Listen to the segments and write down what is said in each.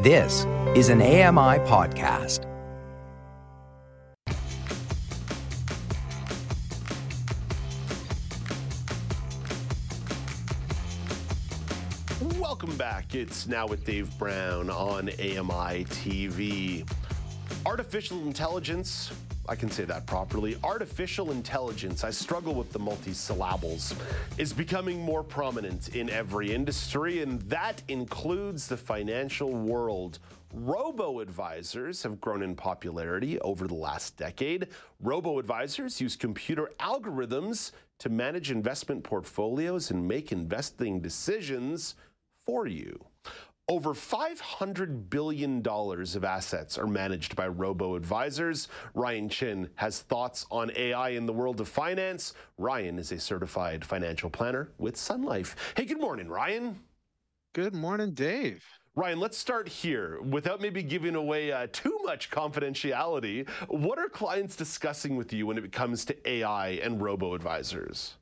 This is an AMI podcast. Welcome back. It's now with Dave Brown on AMI TV. Artificial intelligence, I can say that properly. Artificial intelligence, I struggle with the multisyllables, is becoming more prominent in every industry, and that includes the financial world. Robo advisors have grown in popularity over the last decade. Robo advisors use computer algorithms to manage investment portfolios and make investing decisions for you. Over $500 billion of assets are managed by robo advisors. Ryan Chin has thoughts on AI in the world of finance. Ryan is a certified financial planner with Sun Life. Hey, good morning, Ryan. Good morning, Dave. Ryan, let's start here. Without maybe giving away uh, too much confidentiality, what are clients discussing with you when it comes to AI and robo advisors?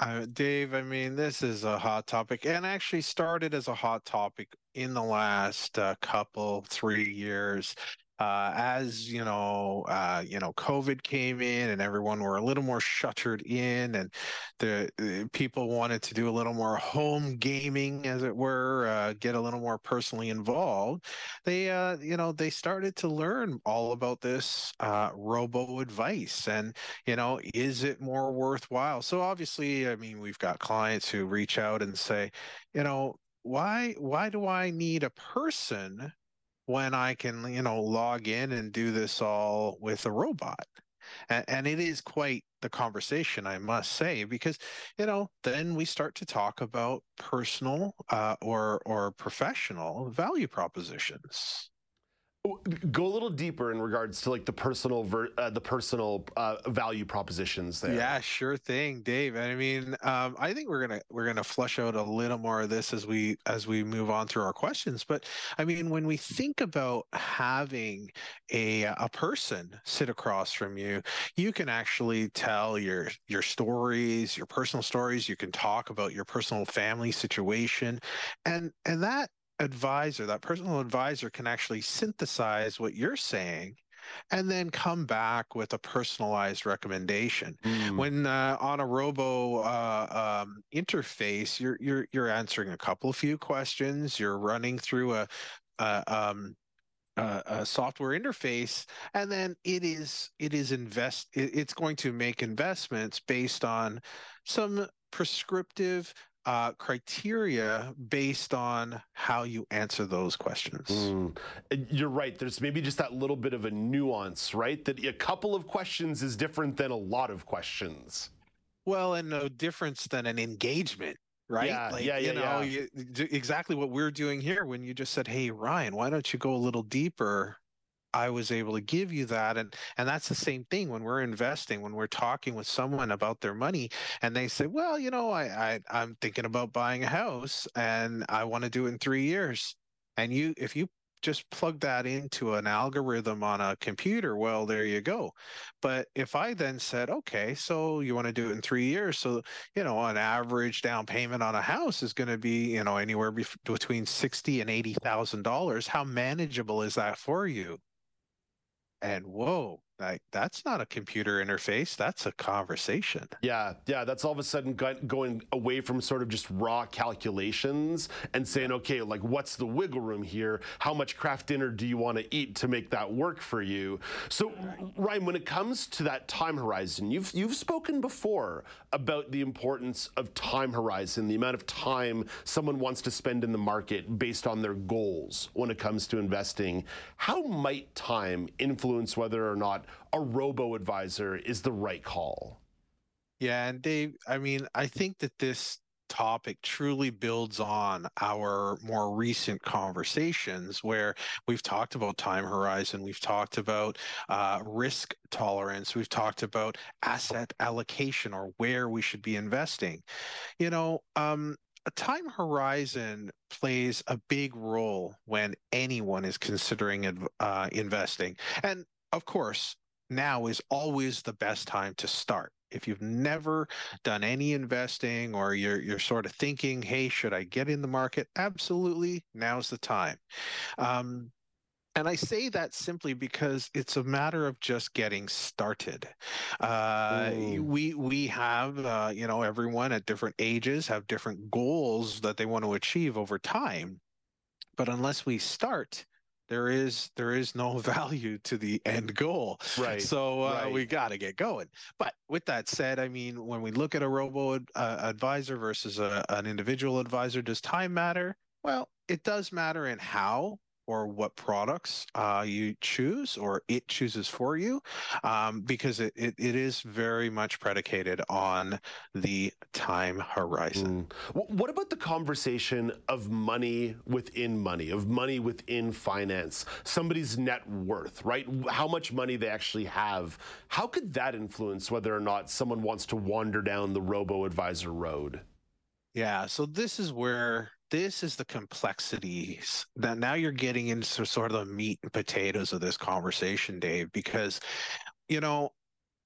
Uh, Dave, I mean, this is a hot topic and actually started as a hot topic in the last uh, couple, three years uh, as you know, uh, you know, COVID came in and everyone were a little more shuttered in, and the, the people wanted to do a little more home gaming, as it were, uh, get a little more personally involved. They, uh, you know, they started to learn all about this uh, robo advice, and you know, is it more worthwhile? So obviously, I mean, we've got clients who reach out and say, you know, why why do I need a person when I can, you know, log in and do this all with a robot. And, and it is quite the conversation, I must say, because you know, then we start to talk about personal uh, or or professional value propositions go a little deeper in regards to like the personal ver- uh, the personal uh, value propositions there. Yeah sure thing dave i mean um, i think we're gonna we're gonna flush out a little more of this as we as we move on through our questions but i mean when we think about having a a person sit across from you you can actually tell your your stories your personal stories you can talk about your personal family situation and and that advisor, that personal advisor can actually synthesize what you're saying and then come back with a personalized recommendation. Mm. When uh, on a robo uh, um, interface, you're you're you're answering a couple of few questions. You're running through a, a, um, a, a software interface, and then it is it is invest. It, it's going to make investments based on some prescriptive uh, criteria based on how you answer those questions. Mm. You're right. There's maybe just that little bit of a nuance, right? That a couple of questions is different than a lot of questions. Well, and no difference than an engagement right? Yeah, like, yeah, yeah, you know, yeah. You, exactly what we're doing here when you just said, "Hey, Ryan, why don't you go a little deeper I was able to give you that. And and that's the same thing when we're investing, when we're talking with someone about their money and they say, Well, you know, I, I I'm thinking about buying a house and I want to do it in three years. And you if you just plug that into an algorithm on a computer, well, there you go. But if I then said, okay, so you want to do it in three years, so you know, an average down payment on a house is going to be, you know, anywhere be- between sixty and eighty thousand dollars. How manageable is that for you? And whoa like that's not a computer interface that's a conversation. Yeah yeah that's all of a sudden going away from sort of just raw calculations and saying okay like what's the wiggle room here? How much Kraft Dinner do you want to eat to make that work for you? So ryan when it comes to that time horizon you've you've spoken before about the importance of time horizon the amount of time someone wants to spend in the market based on their goals when it comes to investing. How might time influence whether or not a robo advisor is the right call. Yeah, and Dave, I mean, I think that this topic truly builds on our more recent conversations where we've talked about time horizon, we've talked about uh, risk tolerance, we've talked about asset allocation or where we should be investing. You know, um, a time horizon plays a big role when anyone is considering uh, investing. And of course, now is always the best time to start if you've never done any investing or you're you're sort of thinking, hey, should I get in the market? Absolutely, now's the time. Um, and I say that simply because it's a matter of just getting started. Uh, we we have uh, you know everyone at different ages have different goals that they want to achieve over time, but unless we start, there is there is no value to the end goal. Right. So uh, right. we got to get going. But with that said, I mean, when we look at a robo uh, advisor versus a, an individual advisor, does time matter? Well, it does matter in how or what products uh, you choose or it chooses for you um, because it, it, it is very much predicated on the time horizon. Mm. What about the conversation of money within money, of money within finance, somebody's net worth, right? How much money they actually have. How could that influence whether or not someone wants to wander down the robo advisor road? Yeah, so this is where this is the complexities that now you're getting into sort of the meat and potatoes of this conversation, Dave, because you know,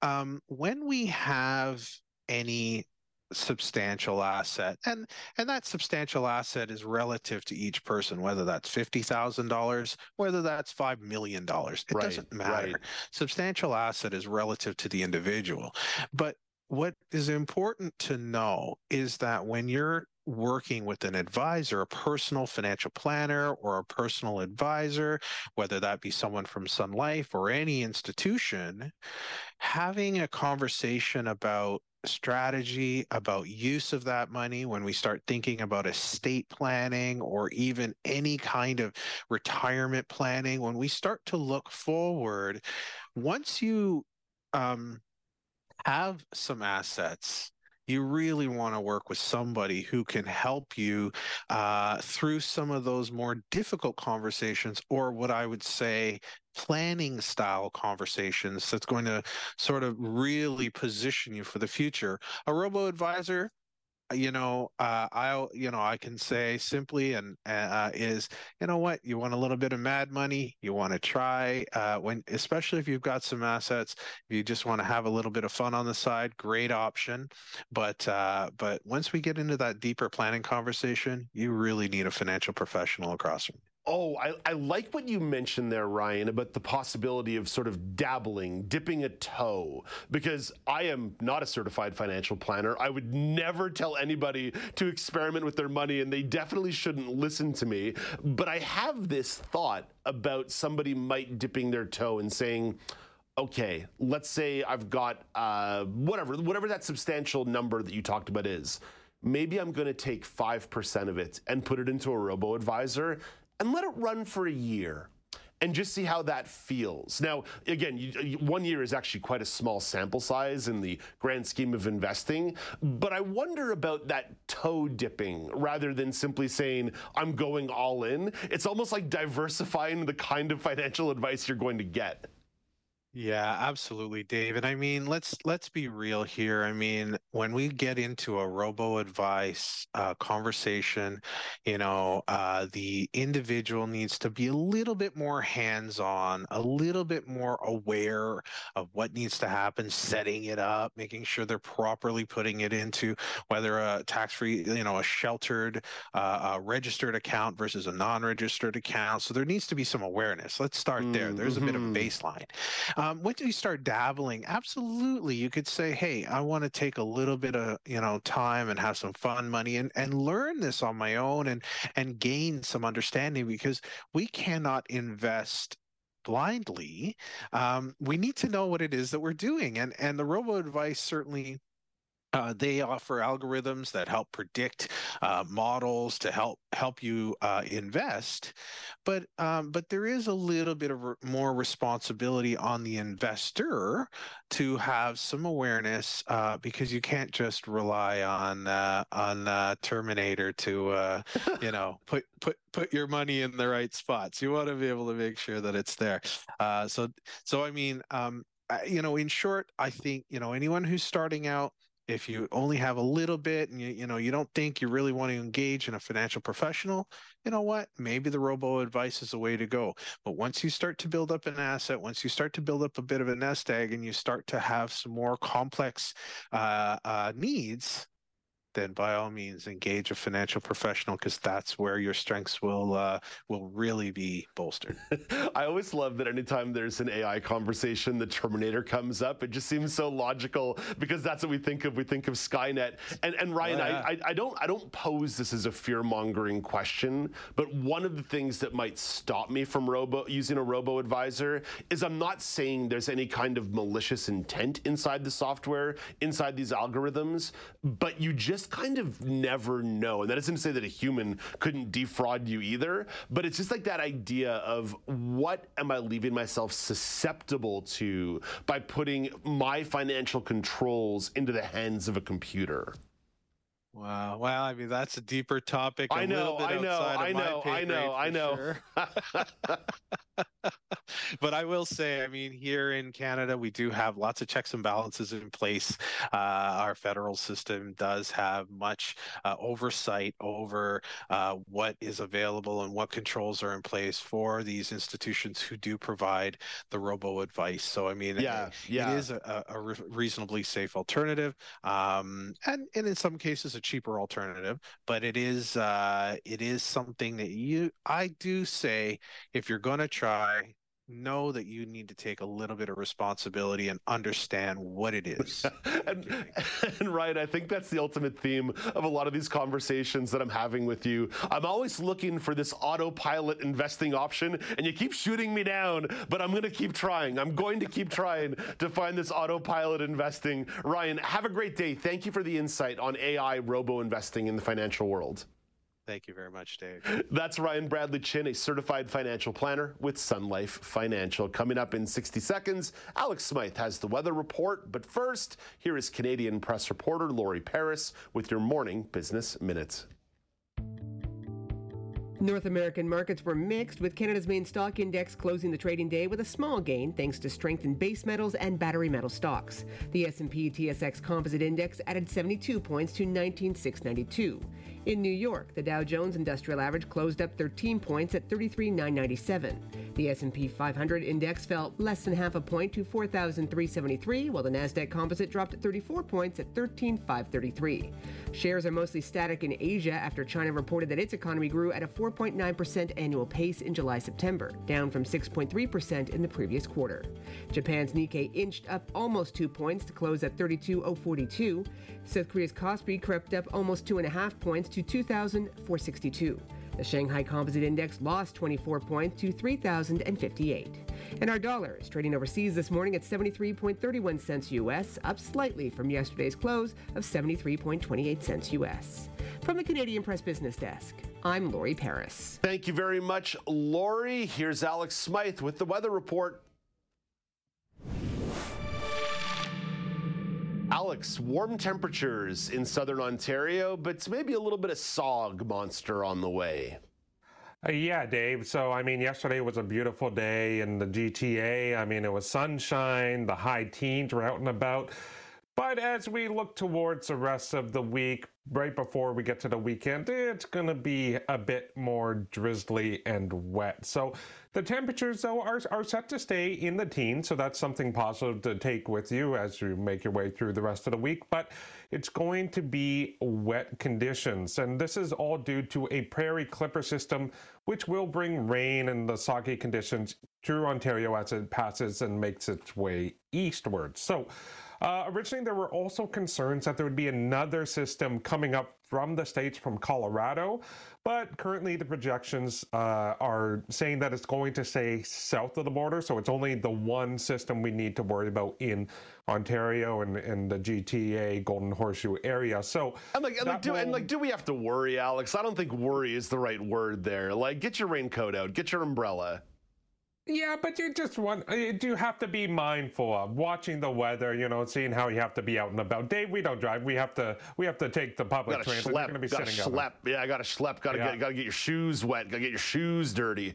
um, when we have any substantial asset and and that substantial asset is relative to each person whether that's $50,000 whether that's 5 million dollars it right, doesn't matter right. substantial asset is relative to the individual but what is important to know is that when you're working with an advisor, a personal financial planner or a personal advisor, whether that be someone from Sun Life or any institution, having a conversation about strategy about use of that money when we start thinking about estate planning or even any kind of retirement planning when we start to look forward once you um, have some assets you really want to work with somebody who can help you uh, through some of those more difficult conversations, or what I would say planning style conversations that's going to sort of really position you for the future. A robo advisor you know, uh, I you know I can say simply and uh, is you know what you want a little bit of mad money, you want to try uh, when especially if you've got some assets, if you just want to have a little bit of fun on the side, great option. But uh, but once we get into that deeper planning conversation, you really need a financial professional across from. Oh, I, I like what you mentioned there, Ryan, about the possibility of sort of dabbling, dipping a toe, because I am not a certified financial planner. I would never tell anybody to experiment with their money, and they definitely shouldn't listen to me. But I have this thought about somebody might dipping their toe and saying, okay, let's say I've got uh, whatever, whatever that substantial number that you talked about is. Maybe I'm going to take 5% of it and put it into a robo advisor and let it run for a year and just see how that feels. Now, again, you, one year is actually quite a small sample size in the grand scheme of investing, but I wonder about that toe dipping rather than simply saying, I'm going all in. It's almost like diversifying the kind of financial advice you're going to get. Yeah, absolutely, David. I mean, let's let's be real here. I mean, when we get into a robo advice uh, conversation, you know, uh, the individual needs to be a little bit more hands-on, a little bit more aware of what needs to happen, setting it up, making sure they're properly putting it into whether a tax-free, you know, a sheltered, uh, a registered account versus a non-registered account. So there needs to be some awareness. Let's start there. There's a bit of Mhm. baseline. Um, once you start dabbling, absolutely, you could say, "Hey, I want to take a little bit of you know time and have some fun money and and learn this on my own and and gain some understanding because we cannot invest." blindly um, we need to know what it is that we're doing and and the robo advice certainly uh, they offer algorithms that help predict uh, models to help help you uh, invest, but um, but there is a little bit of re- more responsibility on the investor to have some awareness uh, because you can't just rely on uh, on uh, Terminator to you know put put put your money in the right spots. You want to be able to make sure that it's there. so so I mean. Um, you know, in short, I think you know anyone who's starting out if you only have a little bit and you, you know you don't think you really want to engage in a financial professional you know what? Maybe the robo advice is the way to go. But once you start to build up an asset once you start to build up a bit of a nest egg and you start to have some more complex uh, uh, needs then by all means engage a financial professional because that's where your strengths will uh, will really be bolstered. I always love that anytime there's an AI conversation, the Terminator comes up. It just seems so logical because that's what we think of. We think of Skynet. And and Ryan, oh, yeah. I, I, I don't I don't pose this as a fear mongering question, but one of the things that might stop me from robo using a robo advisor is I'm not saying there's any kind of malicious intent inside the software, inside these algorithms, but you just just kind of never know. And that isn't to say that a human couldn't defraud you either, but it's just like that idea of what am I leaving myself susceptible to by putting my financial controls into the hands of a computer? Wow. Well, I mean, that's a deeper topic. I know, I know, I know, I know, I know, I know. but I will say, I mean, here in Canada, we do have lots of checks and balances in place. Uh, our federal system does have much uh, oversight over uh, what is available and what controls are in place for these institutions who do provide the robo advice. So, I mean, yeah, it, yeah. it is a, a reasonably safe alternative, um, and and in some cases a cheaper alternative. But it is uh, it is something that you I do say if you're going to try know that you need to take a little bit of responsibility and understand what it is. and, and Ryan, I think that's the ultimate theme of a lot of these conversations that I'm having with you. I'm always looking for this autopilot investing option, and you keep shooting me down, but I'm going to keep trying. I'm going to keep trying to find this autopilot investing. Ryan, have a great day. Thank you for the insight on AI robo investing in the financial world. Thank you very much, Dave. That's Ryan Bradley Chin, a certified financial planner with Sun Life Financial. Coming up in 60 seconds, Alex Smythe has the weather report. But first, here is Canadian press reporter Lori Paris with your morning business minutes. North American markets were mixed, with Canada's main stock index closing the trading day with a small gain thanks to strength in base metals and battery metal stocks. The S&P TSX Composite Index added 72 points to 19692. In New York, the Dow Jones Industrial Average closed up 13 points at 33,997. The S&P 500 index fell less than half a point to 4,373, while the Nasdaq Composite dropped 34 points at 13,533. Shares are mostly static in Asia after China reported that its economy grew at a 4.9% annual pace in July-September, down from 6.3% in the previous quarter. Japan's Nikkei inched up almost 2 points to close at 32,042. South Korea's Kospi crept up almost 2.5 points to 2,462. The Shanghai Composite Index lost 24 points to 3,058. And our dollar is trading overseas this morning at 73.31 cents US, up slightly from yesterday's close of 73.28 cents US. From the Canadian Press Business Desk, I'm Lori Paris. Thank you very much, Lori. Here's Alex Smythe with the weather report. Alex, warm temperatures in southern Ontario, but maybe a little bit of SOG monster on the way. Uh, yeah, Dave. So, I mean, yesterday was a beautiful day in the GTA. I mean, it was sunshine, the high teens were out and about. But as we look towards the rest of the week, right before we get to the weekend, it's going to be a bit more drizzly and wet. So the temperatures, though, are, are set to stay in the teens. So that's something positive to take with you as you make your way through the rest of the week. But it's going to be wet conditions. And this is all due to a prairie clipper system, which will bring rain and the soggy conditions through Ontario as it passes and makes its way eastward. So uh, originally, there were also concerns that there would be another system coming up from the states from Colorado, but currently the projections uh, are saying that it's going to stay south of the border, so it's only the one system we need to worry about in Ontario and, and the GTA Golden Horseshoe area. So and like, and like, do, will... and like, do we have to worry, Alex? I don't think worry is the right word there. Like, get your raincoat out, get your umbrella. Yeah, but you just want you have to be mindful of watching the weather, you know, seeing how you have to be out and about. Dave, we don't drive. We have to we have to take the public gotta transit. Schlep, be gotta schlep. Yeah, I gotta schlep. Gotta yeah. get gotta get your shoes wet. Gotta get your shoes dirty.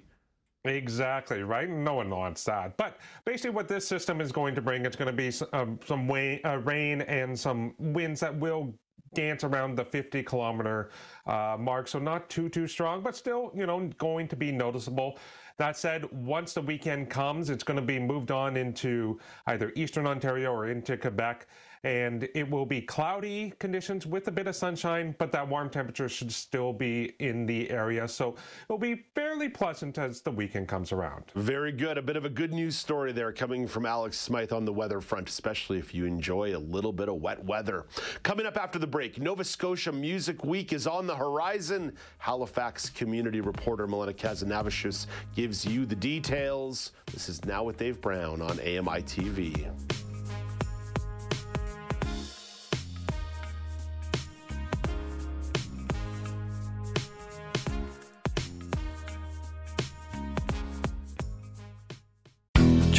Exactly, right? No one wants that. But basically, what this system is going to bring, it's going to be um, some way, uh, rain and some winds that will dance around the 50 kilometer uh, mark. So not too, too strong, but still, you know, going to be noticeable. That said, once the weekend comes, it's going to be moved on into either Eastern Ontario or into Quebec and it will be cloudy conditions with a bit of sunshine, but that warm temperature should still be in the area. So it'll be fairly pleasant as the weekend comes around. Very good. A bit of a good news story there coming from Alex Smythe on the weather front, especially if you enjoy a little bit of wet weather. Coming up after the break, Nova Scotia Music Week is on the horizon. Halifax community reporter Melina Kazanavicius gives you the details. This is Now with Dave Brown on AMI TV.